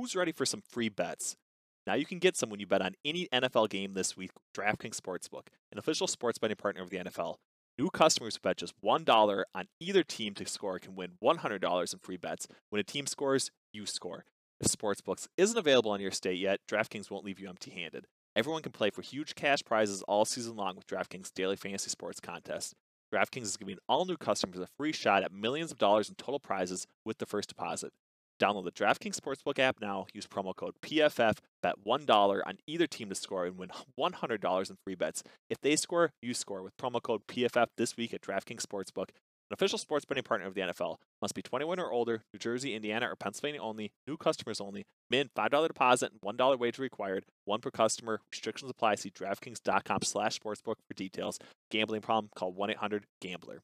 who's ready for some free bets? Now you can get some when you bet on any NFL game this week. DraftKings Sportsbook, an official sports betting partner of the NFL. New customers who bet just $1 on either team to score can win $100 in free bets. When a team scores, you score. If Sportsbooks isn't available in your state yet, DraftKings won't leave you empty handed. Everyone can play for huge cash prizes all season long with DraftKings Daily Fantasy Sports Contest. DraftKings is giving all new customers a free shot at millions of dollars in total prizes with the first deposit. Download the DraftKings Sportsbook app now. Use promo code PFF. Bet $1 on either team to score and win $100 in free bets. If they score, you score with promo code PFF this week at DraftKings Sportsbook, an official sports betting partner of the NFL. Must be 21 or older, New Jersey, Indiana, or Pennsylvania only. New customers only. Min $5 deposit and $1 wager required. One per customer. Restrictions apply. See DraftKings.com slash sportsbook for details. Gambling problem? Call 1-800-GAMBLER.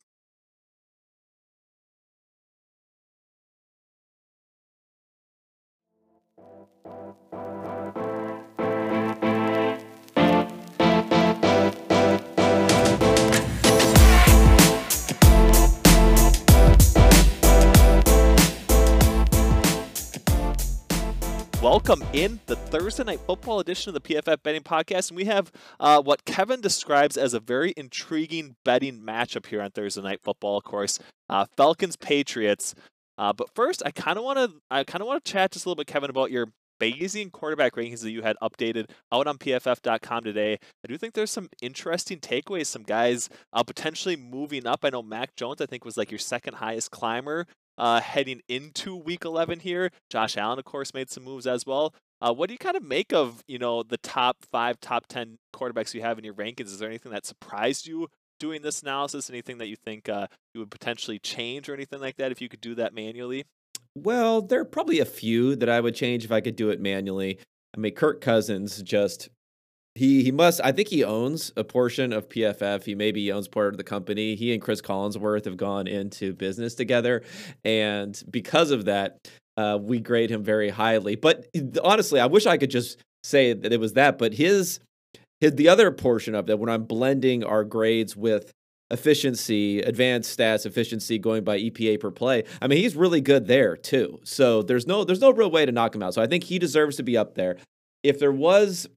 Welcome in the Thursday night football edition of the PFF Betting Podcast, and we have uh, what Kevin describes as a very intriguing betting matchup here on Thursday night football. Of course, uh, Falcons Patriots. Uh, but first, I kind of want to I kind of want to chat just a little bit, Kevin, about your Bayesian quarterback rankings that you had updated out on PFF.com today. I do think there's some interesting takeaways. Some guys uh, potentially moving up. I know Mac Jones, I think, was like your second highest climber uh, heading into Week 11 here. Josh Allen, of course, made some moves as well. Uh, what do you kind of make of you know the top five, top ten quarterbacks you have in your rankings? Is there anything that surprised you doing this analysis? Anything that you think uh, you would potentially change or anything like that if you could do that manually? Well, there are probably a few that I would change if I could do it manually. I mean, Kirk Cousins just he he must I think he owns a portion of PFF. He maybe owns part of the company. He and Chris Collinsworth have gone into business together and because of that, uh, we grade him very highly. But honestly, I wish I could just say that it was that, but his his the other portion of that when I'm blending our grades with efficiency, advanced stats, efficiency going by EPA per play. I mean, he's really good there too. So there's no there's no real way to knock him out. So I think he deserves to be up there. If there was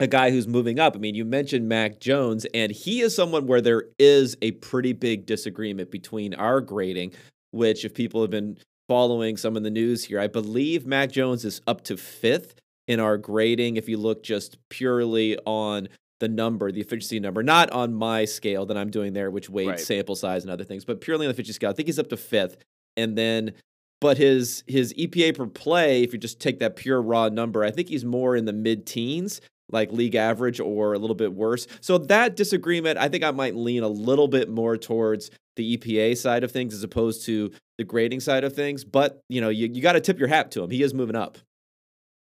a guy who's moving up. I mean, you mentioned Mac Jones, and he is someone where there is a pretty big disagreement between our grading, which, if people have been following some of the news here, I believe Mac Jones is up to fifth in our grading. If you look just purely on the number, the efficiency number, not on my scale that I'm doing there, which weights right. sample size and other things, but purely on the efficiency scale, I think he's up to fifth. And then but his his EPA per play, if you just take that pure raw number, I think he's more in the mid teens like league average or a little bit worse. So that disagreement, I think I might lean a little bit more towards the EPA side of things as opposed to the grading side of things. But you know, you, you got to tip your hat to him. He is moving up.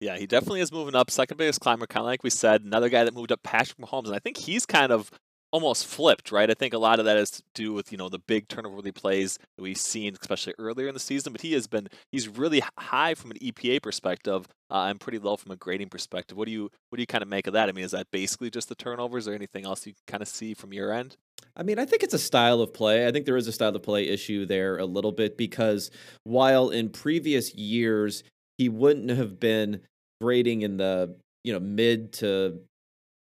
Yeah, he definitely is moving up. Second biggest climber, kind of like we said. Another guy that moved up, Patrick Mahomes, and I think he's kind of almost flipped, right? I think a lot of that has to do with you know the big turnover worthy plays that we've seen, especially earlier in the season. But he has been he's really high from an EPA perspective uh, and pretty low from a grading perspective. What do you what do you kind of make of that? I mean, is that basically just the turnovers, or anything else you kind of see from your end? I mean, I think it's a style of play. I think there is a style of play issue there a little bit because while in previous years he wouldn't have been grading in the you know mid to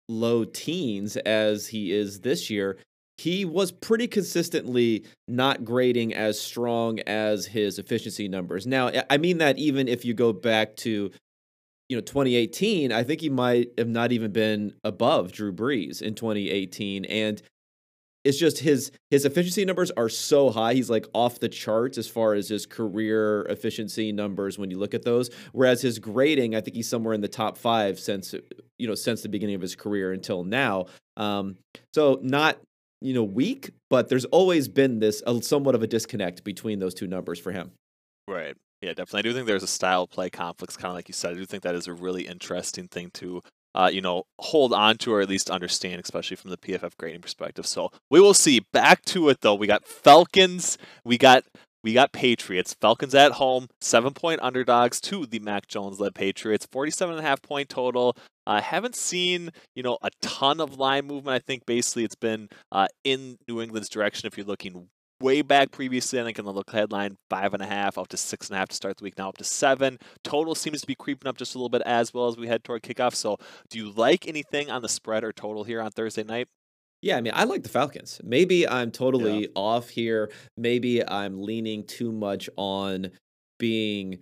low teens as he is this year, he was pretty consistently not grading as strong as his efficiency numbers. Now, I mean that even if you go back to you know 2018, I think he might have not even been above Drew Brees in 2018 and it's just his his efficiency numbers are so high. He's like off the charts as far as his career efficiency numbers when you look at those. Whereas his grading, I think he's somewhere in the top five since you know since the beginning of his career until now. Um, so not you know weak, but there's always been this somewhat of a disconnect between those two numbers for him. Right. Yeah, definitely. I do think there's a style play conflicts, kind of like you said. I do think that is a really interesting thing to uh, you know, hold on to or at least understand, especially from the PFF grading perspective. So we will see. Back to it though. We got Falcons. We got we got Patriots. Falcons at home, seven point underdogs to the Mac Jones led Patriots. 47 and a half point total. I uh, haven't seen, you know, a ton of line movement. I think basically it's been uh, in New England's direction if you're looking way back previously, I think in the lookahead line, five and a half up to six and a half to start the week, now up to seven. Total seems to be creeping up just a little bit as well as we head toward kickoff. So, do you like anything on the spread or total here on Thursday night? Yeah, I mean, I like the Falcons. Maybe I'm totally yeah. off here. Maybe I'm leaning too much on being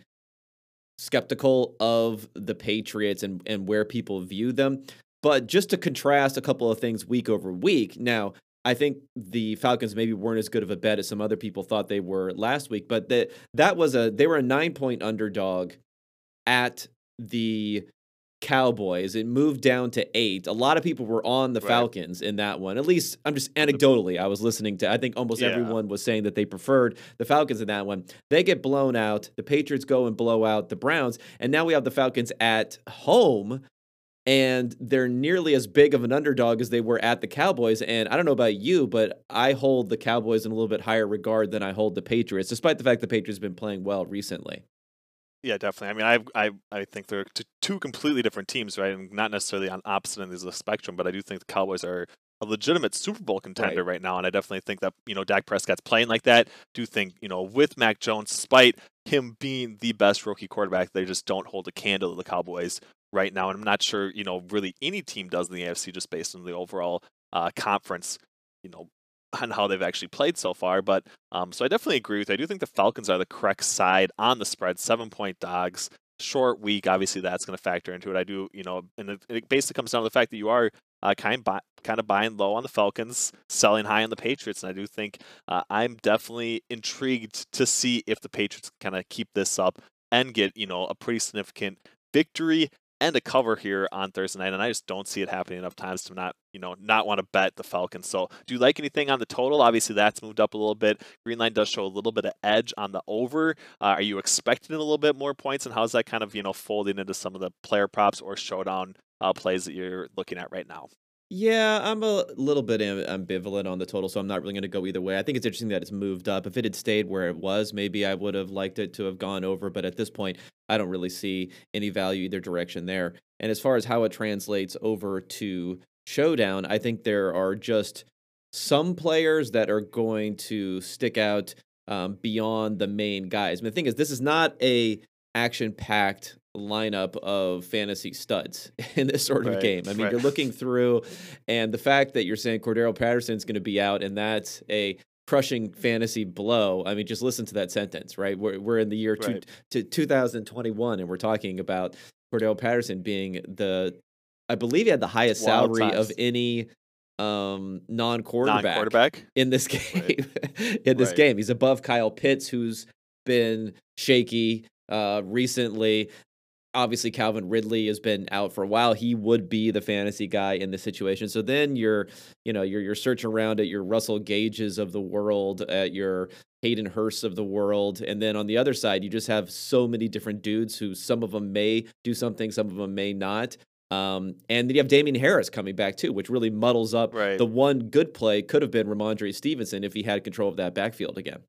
skeptical of the Patriots and, and where people view them. But just to contrast a couple of things week over week, now I think the Falcons maybe weren't as good of a bet as some other people thought they were last week, but that that was a they were a nine point underdog at the Cowboys. It moved down to eight. A lot of people were on the right. Falcons in that one. At least I'm just anecdotally, I was listening to. I think almost yeah. everyone was saying that they preferred the Falcons in that one. They get blown out. The Patriots go and blow out the Browns, and now we have the Falcons at home. And they're nearly as big of an underdog as they were at the Cowboys. And I don't know about you, but I hold the Cowboys in a little bit higher regard than I hold the Patriots, despite the fact the Patriots have been playing well recently. Yeah, definitely. I mean, I I I think they're two completely different teams, right? And not necessarily on opposite ends of the spectrum, but I do think the Cowboys are a legitimate Super Bowl contender right. right. now, and I definitely think that you know Dak Prescott's playing like that. Do think you know with Mac Jones, despite him being the best rookie quarterback, they just don't hold a candle to the Cowboys right now, and I'm not sure you know really any team does in the AFC just based on the overall uh, conference you know on how they've actually played so far. But um, so I definitely agree with you. I do think the Falcons are the correct side on the spread, seven point dogs. Short week, obviously that's going to factor into it. I do, you know, and it, basically comes down to the fact that you are uh, kind of kind of buying low on the Falcons, selling high on the Patriots, and I do think uh, I'm definitely intrigued to see if the Patriots kind of keep this up and get you know a pretty significant victory and a cover here on Thursday night, and I just don't see it happening enough times to not, you know, not want to bet the Falcons. So, do you like anything on the total? Obviously, that's moved up a little bit. Green line does show a little bit of edge on the over. Uh, are you expecting a little bit more points, and how's that kind of, you know, folding into some of the player props or showdown uh, plays that you're looking at right now? Yeah, I'm a little bit ambivalent on the total, so I'm not really going to go either way. I think it's interesting that it's moved up. If it had stayed where it was, maybe I would have liked it to have gone over, but at this point, I don't really see any value either direction there. And as far as how it translates over to Showdown, I think there are just some players that are going to stick out um, beyond the main guys. I mean, the thing is, this is not a action packed lineup of fantasy studs in this sort of right, game. I mean, right. you're looking through, and the fact that you're saying Cordarrelle Patterson's going to be out, and that's a crushing fantasy blow. I mean, just listen to that sentence, right? We're, we're in the year right. two, to 2021, and we're talking about Cordarrelle Patterson being the, I believe he had the highest Wild salary times. of any um non-quarterback, non-quarterback in this game right. in this right. game he's above Kyle Pitts who's been shaky uh recently obviously Calvin Ridley has been out for a while. He would be the fantasy guy in this situation. So then you're, you know, you're you're searching around at your Russell Gages of the world, at your Hayden Hurst of the world, and then on the other side, you just have so many different dudes who some of them may do something, some of them may not. Um, and then you have Damien Harris coming back too, which really muddles up right. the one good play could have been Rhamondre Stevenson if he had control of that backfield again.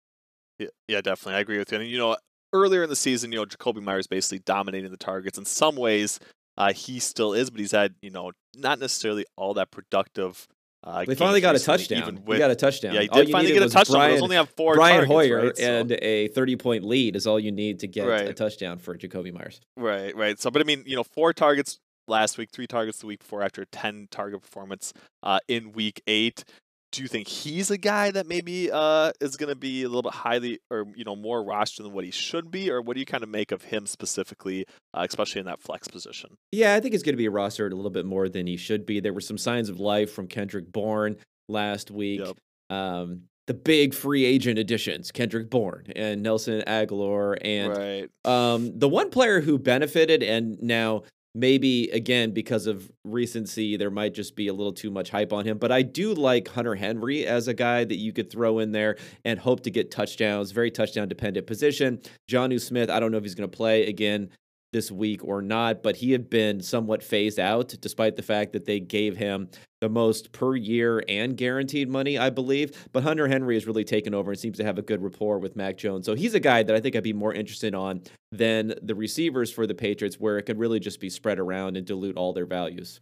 Yeah, yeah, definitely. I agree with you. And you know, earlier in the season, you know, Jakobi Myers basically dominating the targets. In some ways, uh, he still is, but he's had, you know, not necessarily all that productive. Uh, they finally got a touchdown. With, he got a touchdown. Yeah, he did finally get a touchdown. Brian, was only have four. Brian targets, Hoyer right? and a thirty-point lead is all you need to get right. a touchdown for Jakobi Myers. Right, right. So, but I mean, you know, four targets last week, three targets the week before, after a ten target performance uh, in week eight do you think he's a guy that maybe uh, is going to be a little bit highly or you know more roster than what he should be, or what do you kind of make of him specifically, uh, especially in that flex position? Yeah, I think he's going to be rostered a little bit more than he should be. There were some signs of life from Kendrick Bourne last week. Yep. Um, the big free agent additions, Kendrick Bourne and Nelson Agholor, and right. um, the one player who benefited and now maybe again because of recency there might just be a little too much hype on him but i do like hunter henry as a guy that you could throw in there and hope to get touchdowns very touchdown dependent position. Jonnu smith i don't know if he's going to play again this week or not, but he had been somewhat phased out despite the fact that they gave him the most per year and guaranteed money, I believe. But Hunter Henry has really taken over and seems to have a good rapport with Mac Jones. So he's a guy that I think I'd be more interested on than the receivers for the Patriots, where it could really just be spread around and dilute all their values.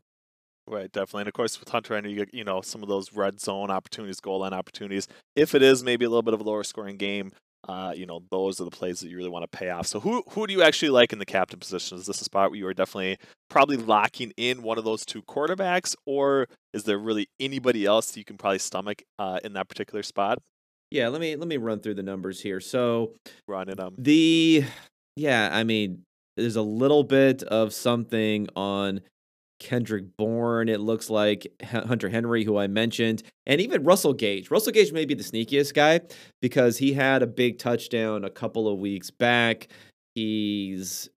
Right, definitely. And of course, with Hunter Henry, you get, you know, some of those red zone opportunities, goal line opportunities. If it is maybe a little bit of a lower scoring game, uh, you know, those are the plays that you really want to pay off. So who who do you actually like in the captain position? Is this a spot where you are definitely probably locking in one of those two quarterbacks, or is there really anybody else you can probably stomach uh, in that particular spot? Yeah, let me let me run through the numbers here. So running them. The yeah, I mean, there's a little bit of something on Kendrick Bourne, it looks like Hunter Henry, who I mentioned, and even Russell Gage. Russell Gage may be the sneakiest guy because he had a big touchdown a couple of weeks back. He's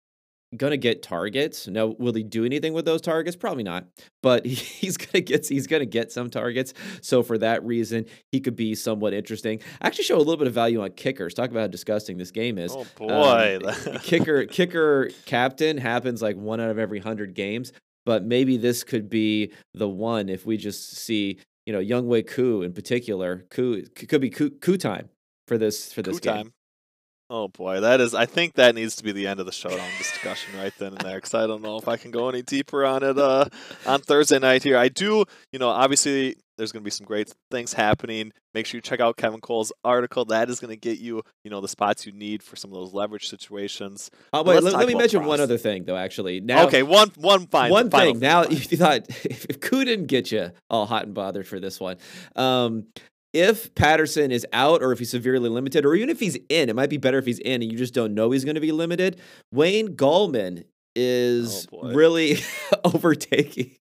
going to get targets. Now, will he do anything with those targets? Probably not. But he's going to get he's going to get some targets. So for that reason, he could be somewhat interesting. I actually show a little bit of value on kickers. Talk about how disgusting this game is. Oh boy. Um, kicker kicker captain happens like one out of every 100 games but maybe this could be the one if we just see you know Younghoe Koo in particular. Koo could be Koo, time for this for this game. Time. Oh boy, that is. I think that needs to be the end of the showdown discussion right then and there. Because I don't know if I can go any deeper on it uh, on Thursday night here. I do, you know, obviously there's going to be some great things happening. Make sure you check out Kevin Cole's article. That is going to get you, you know, the spots you need for some of those leverage situations. Uh, wait, let, let me mention one other thing, though. Actually, now okay, one one final one final thing. Now, if you thought if Koo didn't get you all hot and bothered for this one, um, if Patterson is out or if he's severely limited, or even if he's in, it might be better if he's in and you just don't know he's going to be limited. Wayne Gallman is oh really overtaking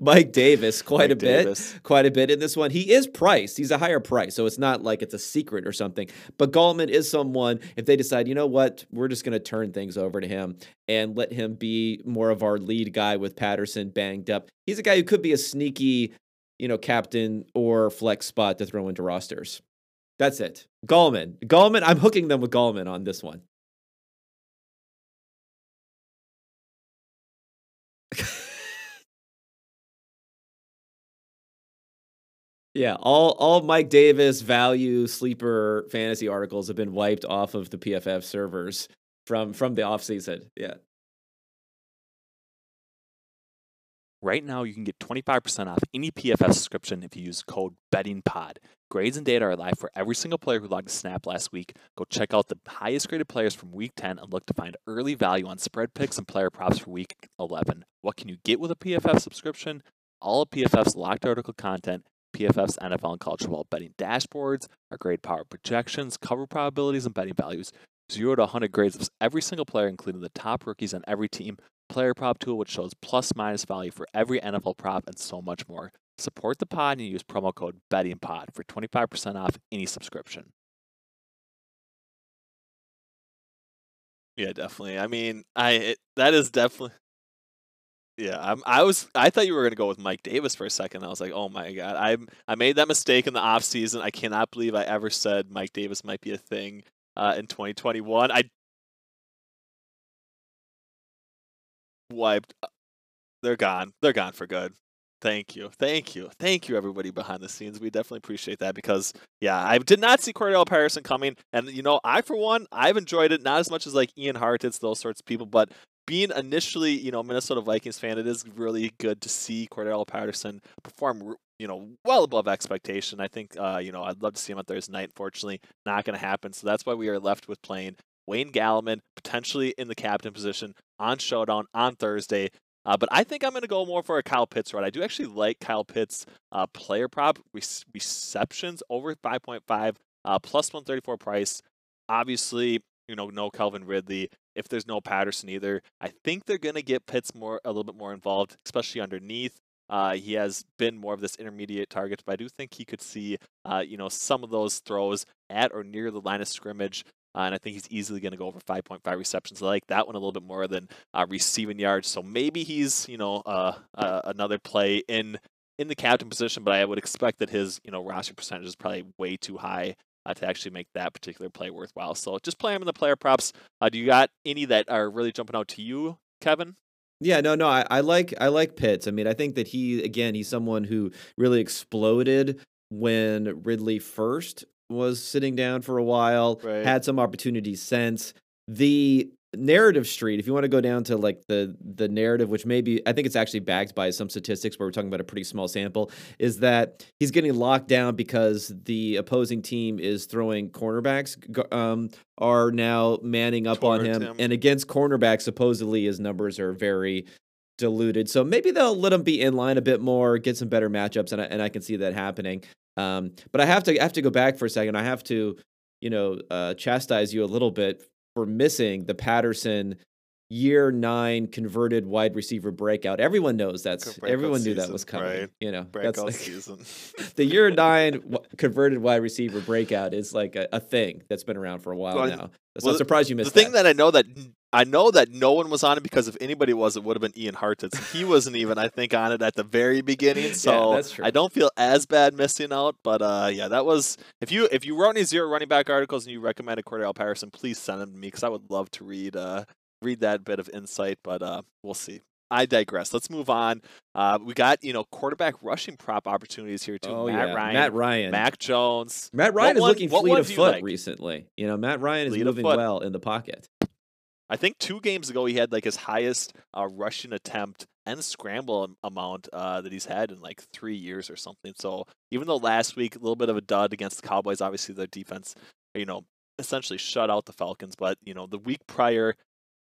Mike Davis quite Mike a bit, Davis. quite a bit in this one. He is priced. He's a higher price, so it's not like it's a secret or something. But Gallman is someone. If they decide, you know what, we're just going to turn things over to him and let him be more of our lead guy with Patterson banged up. He's a guy who could be a sneaky, you know, captain or flex spot to throw into rosters. That's it. Gallman, Gallman. I'm hooking them with Gallman on this one. Yeah, all all Mike Davis value sleeper fantasy articles have been wiped off of the PFF servers from from the offseason. Yeah. Right now, you can get 25% off any PFF subscription if you use code BettingPod. Grades and data are live for every single player who logged a snap last week. Go check out the highest graded players from week 10 and look to find early value on spread picks and player props for week 11. What can you get with a PFF subscription? All of PFF's locked article content PFF's NFL and college football betting dashboards, our grade power projections, cover probabilities, and betting values. Zero to 100 grades of every single player, including the top rookies on every team. Player prop tool, which shows plus minus value for every NFL prop, and so much more. Support the pod and use promo code BettingPod for 25% off any subscription. Yeah, definitely. I mean, I it, that is definitely yeah, I'm, I was. I thought you were going to go with Mike Davis for a second. I was like, oh my god, I I made that mistake in the off season. I cannot believe I ever said Mike Davis might be a thing uh, in 2021. I wiped. Uh, they're gone. They're gone for good. Thank you, thank you, thank you, everybody behind the scenes. We definitely appreciate that because, yeah, I did not see Cordell Patterson coming, and you know, I for one, I've enjoyed it not as much as like Ian Hartitz, those sorts of people, but being initially, you know, Minnesota Vikings fan, it is really good to see Cordell Patterson perform, you know, well above expectation. I think, uh, you know, I'd love to see him on Thursday night. Unfortunately, not going to happen. So that's why we are left with playing Wayne Gallman potentially in the captain position on Showdown on Thursday. Uh, but I think I'm going to go more for a Kyle Pitts run. I do actually like Kyle Pitts' uh, player prop receptions over 5.5 uh, plus 134 price. Obviously, you know, no Calvin Ridley if there's no Patterson either. I think they're going to get Pitts more a little bit more involved, especially underneath. Uh, he has been more of this intermediate target, but I do think he could see, uh, you know, some of those throws at or near the line of scrimmage. Uh, and I think he's easily going to go over 5.5 receptions. I like that one a little bit more than uh, receiving yards. So maybe he's, you know, uh, uh, another play in in the captain position, but I would expect that his, you know, roster percentage is probably way too high uh, to actually make that particular play worthwhile. So just play them in the player props. Uh, do you got any that are really jumping out to you, Kevin? Yeah, no, no, I, I like I like Pitts. I mean, I think that he again he's someone who really exploded when Ridley first was sitting down for a while, right. had some opportunities since. The narrative street, if you want to go down to like the the narrative, which maybe I think it's actually backed by some statistics, where we're talking about a pretty small sample, is that he's getting locked down because the opposing team is throwing cornerbacks um, are now manning up on him, him, and against cornerbacks, supposedly his numbers are very diluted. So maybe they'll let him be in line a bit more, get some better matchups, and I, and I can see that happening. Um, but I have to I have to go back for a second. I have to, you know, uh, chastise you a little bit for missing the Patterson year nine converted wide receiver breakout. Everyone knows that's everyone knew season, that was coming. Right? You know, breakout that's like, season. the year nine w- converted wide receiver breakout is like a, a, thing that's been around for a while well, now. So well, I'm surprised you missed the thing that. that I know that I know that no one was on it because if anybody was, it would have been Ian Hartitz. He wasn't even, I think, on it at the very beginning. So yeah, I don't feel as bad missing out. But uh, yeah, that was if you if you wrote any zero running back articles and you recommended Cordarrelle Patterson, please send them to me because I would love to read uh, read that bit of insight. But uh, we'll see. I digress. Let's move on. Uh, we got you know quarterback rushing prop opportunities here too. Oh, Matt yeah. Ryan, Matt Ryan, Mac Jones. Matt Ryan what is one, looking fleet of foot like? recently. You know, Matt Ryan is fleet moving well in the pocket. I think two games ago he had like his highest uh, rushing attempt and scramble amount uh, that he's had in like three years or something. So even though last week a little bit of a dud against the Cowboys, obviously their defense, you know, essentially shut out the Falcons. But you know, the week prior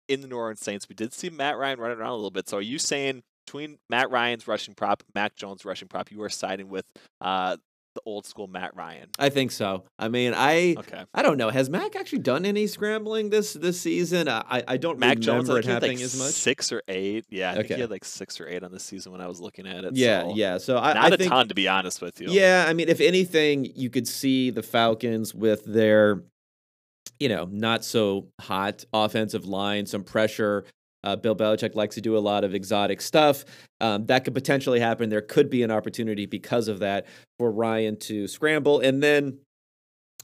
in the New Orleans Saints, we did see Matt Ryan running around a little bit. So are you saying between Matt Ryan's rushing prop, Mac Jones rushing prop, you are siding with uh, the old school Matt Ryan. I think so. I mean, I okay. I don't know. Has Mac actually done any scrambling this this season? I I don't Mac remember Jones, it happening like as much. Six or eight. Yeah, I okay. think he had like six or eight on the season when I was looking at it. Yeah, so yeah. So I not I a think, ton to be honest with you. Yeah, I mean, if anything, you could see the Falcons with their, you know, not so hot offensive line, some pressure uh, Bill Belichick likes to do a lot of exotic stuff. Um, that could potentially happen. There could be an opportunity because of that for Ryan to scramble. And then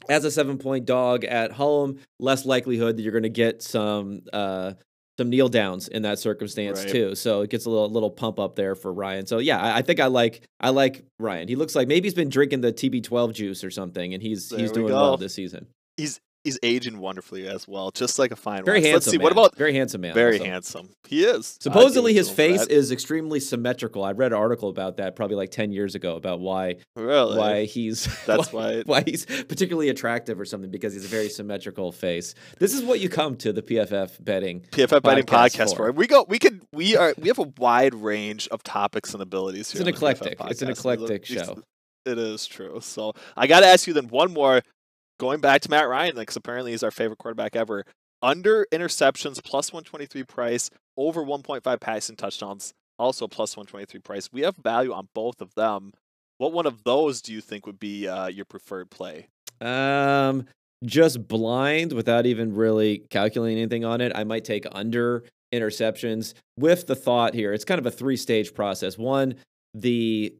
as a seven point dog at home, less likelihood that you're going to get some. Uh, some kneel downs in that circumstance right. too, so it gets a little little pump up there for Ryan. So yeah, I, I, think I like I like Ryan. He looks like maybe he's been drinking the TB12 juice or something, and he's there he's doing go. well this season. He's he's aging wonderfully as well, just like a fine Very wine. handsome. Let's see. Man. What about very handsome man? very also. handsome? He is. Supposedly, his face is extremely symmetrical. I read an article about that probably like ten years ago about why really why he's That's why, why- why he's particularly attractive or something because he's a very symmetrical face. This is what you come to the PFF betting. PFF betting podcast podcast for. for. We go. We could. We are. We have a wide range of topics and abilities It's here. an on the PFF eclectic. It's an eclectic show. It is true. So I got to ask you then one more. Going back to Matt Ryan, because apparently he's our favorite quarterback ever. Under interceptions, plus 123 price. Over 1.5 passing touchdowns, also plus 123 price. We have value on both of them. What one of those do you think would be uh, your preferred play? Um, just blind without even really calculating anything on it. I might take under interceptions with the thought here. It's kind of a three stage process. One, the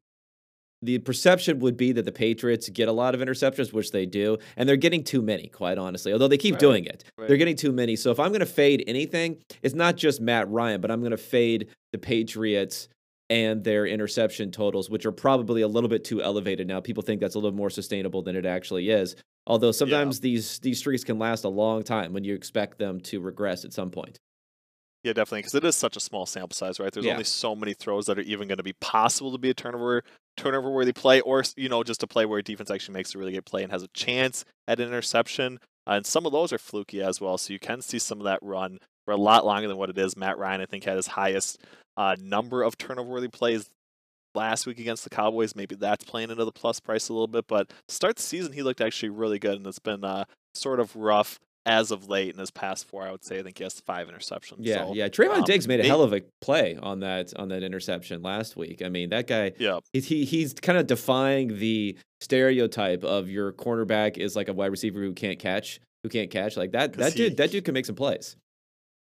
the perception would be that the Patriots get a lot of interceptions, which they do, and they're getting too many, quite honestly. Although they keep Right, doing it, right. they're getting too many. So if I'm going to fade anything, it's not just Matt Ryan, but I'm going to fade the Patriots and their interception totals, which are probably a little bit too elevated now. People think that's a little more sustainable than it actually is. Although sometimes these these streaks can last a long time when you expect them to regress at some point. Yeah, definitely, because it is such a small sample size, right? There's Yeah. only so many throws that are even going to be possible to be a turnover turnover worthy play, or you know, just a play where defense actually makes a really good play and has a chance at an interception. Uh, and some of those are fluky as well, so you can see some of that run for a lot longer than what it is. Matt Ryan, I think, had his highest uh, number of turnover worthy plays last week against the Cowboys. Maybe that's playing into the plus price a little bit, but start the season, he looked actually really good, and it's been uh, sort of rough as of late in his past four. I would say I think he has five interceptions. Yeah, so, yeah. Trevon um, Diggs made a may- hell of a play on that on that interception last week. I mean, that guy Yeah, he he- he's kind of defying the stereotype of your cornerback is like a wide receiver who can't catch, who can't catch. Like that that he- dude that dude can make some plays.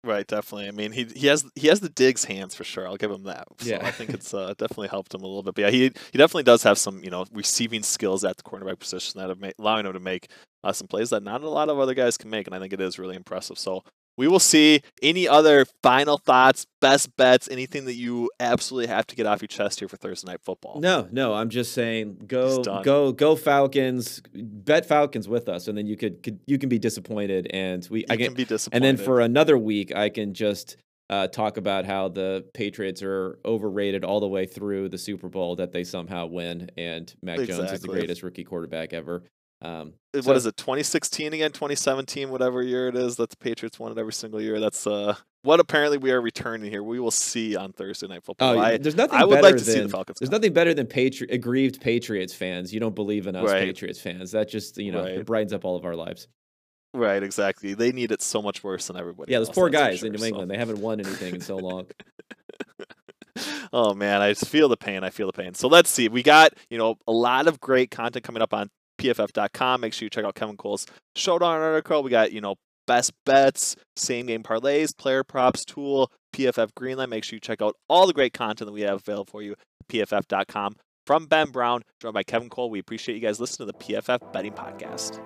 Right, definitely. I mean, he he has he has the digs hands for sure. I'll give him that. So Yeah. I think it's uh, definitely helped him a little bit. But yeah, he he definitely does have some you know receiving skills at the cornerback position that have made, allowing him to make uh, some plays that not a lot of other guys can make, and I think it is really impressive. So we will see. Any other final thoughts, best bets, anything that you absolutely have to get off your chest here for Thursday night football? No, no, I'm just saying go go go Falcons. Bet Falcons with us, and then you could, could you can be disappointed, and we you I can, can be disappointed. And then for another week, I can just uh, talk about how the Patriots are overrated all the way through the Super Bowl that they somehow win, and Mac exactly. Jones is the greatest rookie quarterback ever. Um, what so, is it? 2016 again? 2017? Whatever year it is that the Patriots won it every single year. That's uh, what apparently we are returning here. We will see on Thursday night football. Oh, I, there's nothing. I would like to than, see the Falcons. There's nothing better than patri- aggrieved Patriots fans. You don't believe in us right. Patriots fans. That just you know right. it brightens up all of our lives. Right, exactly. They need it so much worse than everybody. Yeah, those poor guys sure, in New so. England. They haven't won anything in so long. oh man, I just feel the pain. I feel the pain. So let's see. We got you know a lot of great content coming up on pff.com. Make sure you check out Kevin Cole's showdown article. We got you know best bets, same game parlays, player props tool, PFF Greenline. Make sure you check out all the great content that we have available for you. pff.com. From Ben Brown, joined by Kevin Cole. We appreciate you guys listening to the PFF Betting Podcast.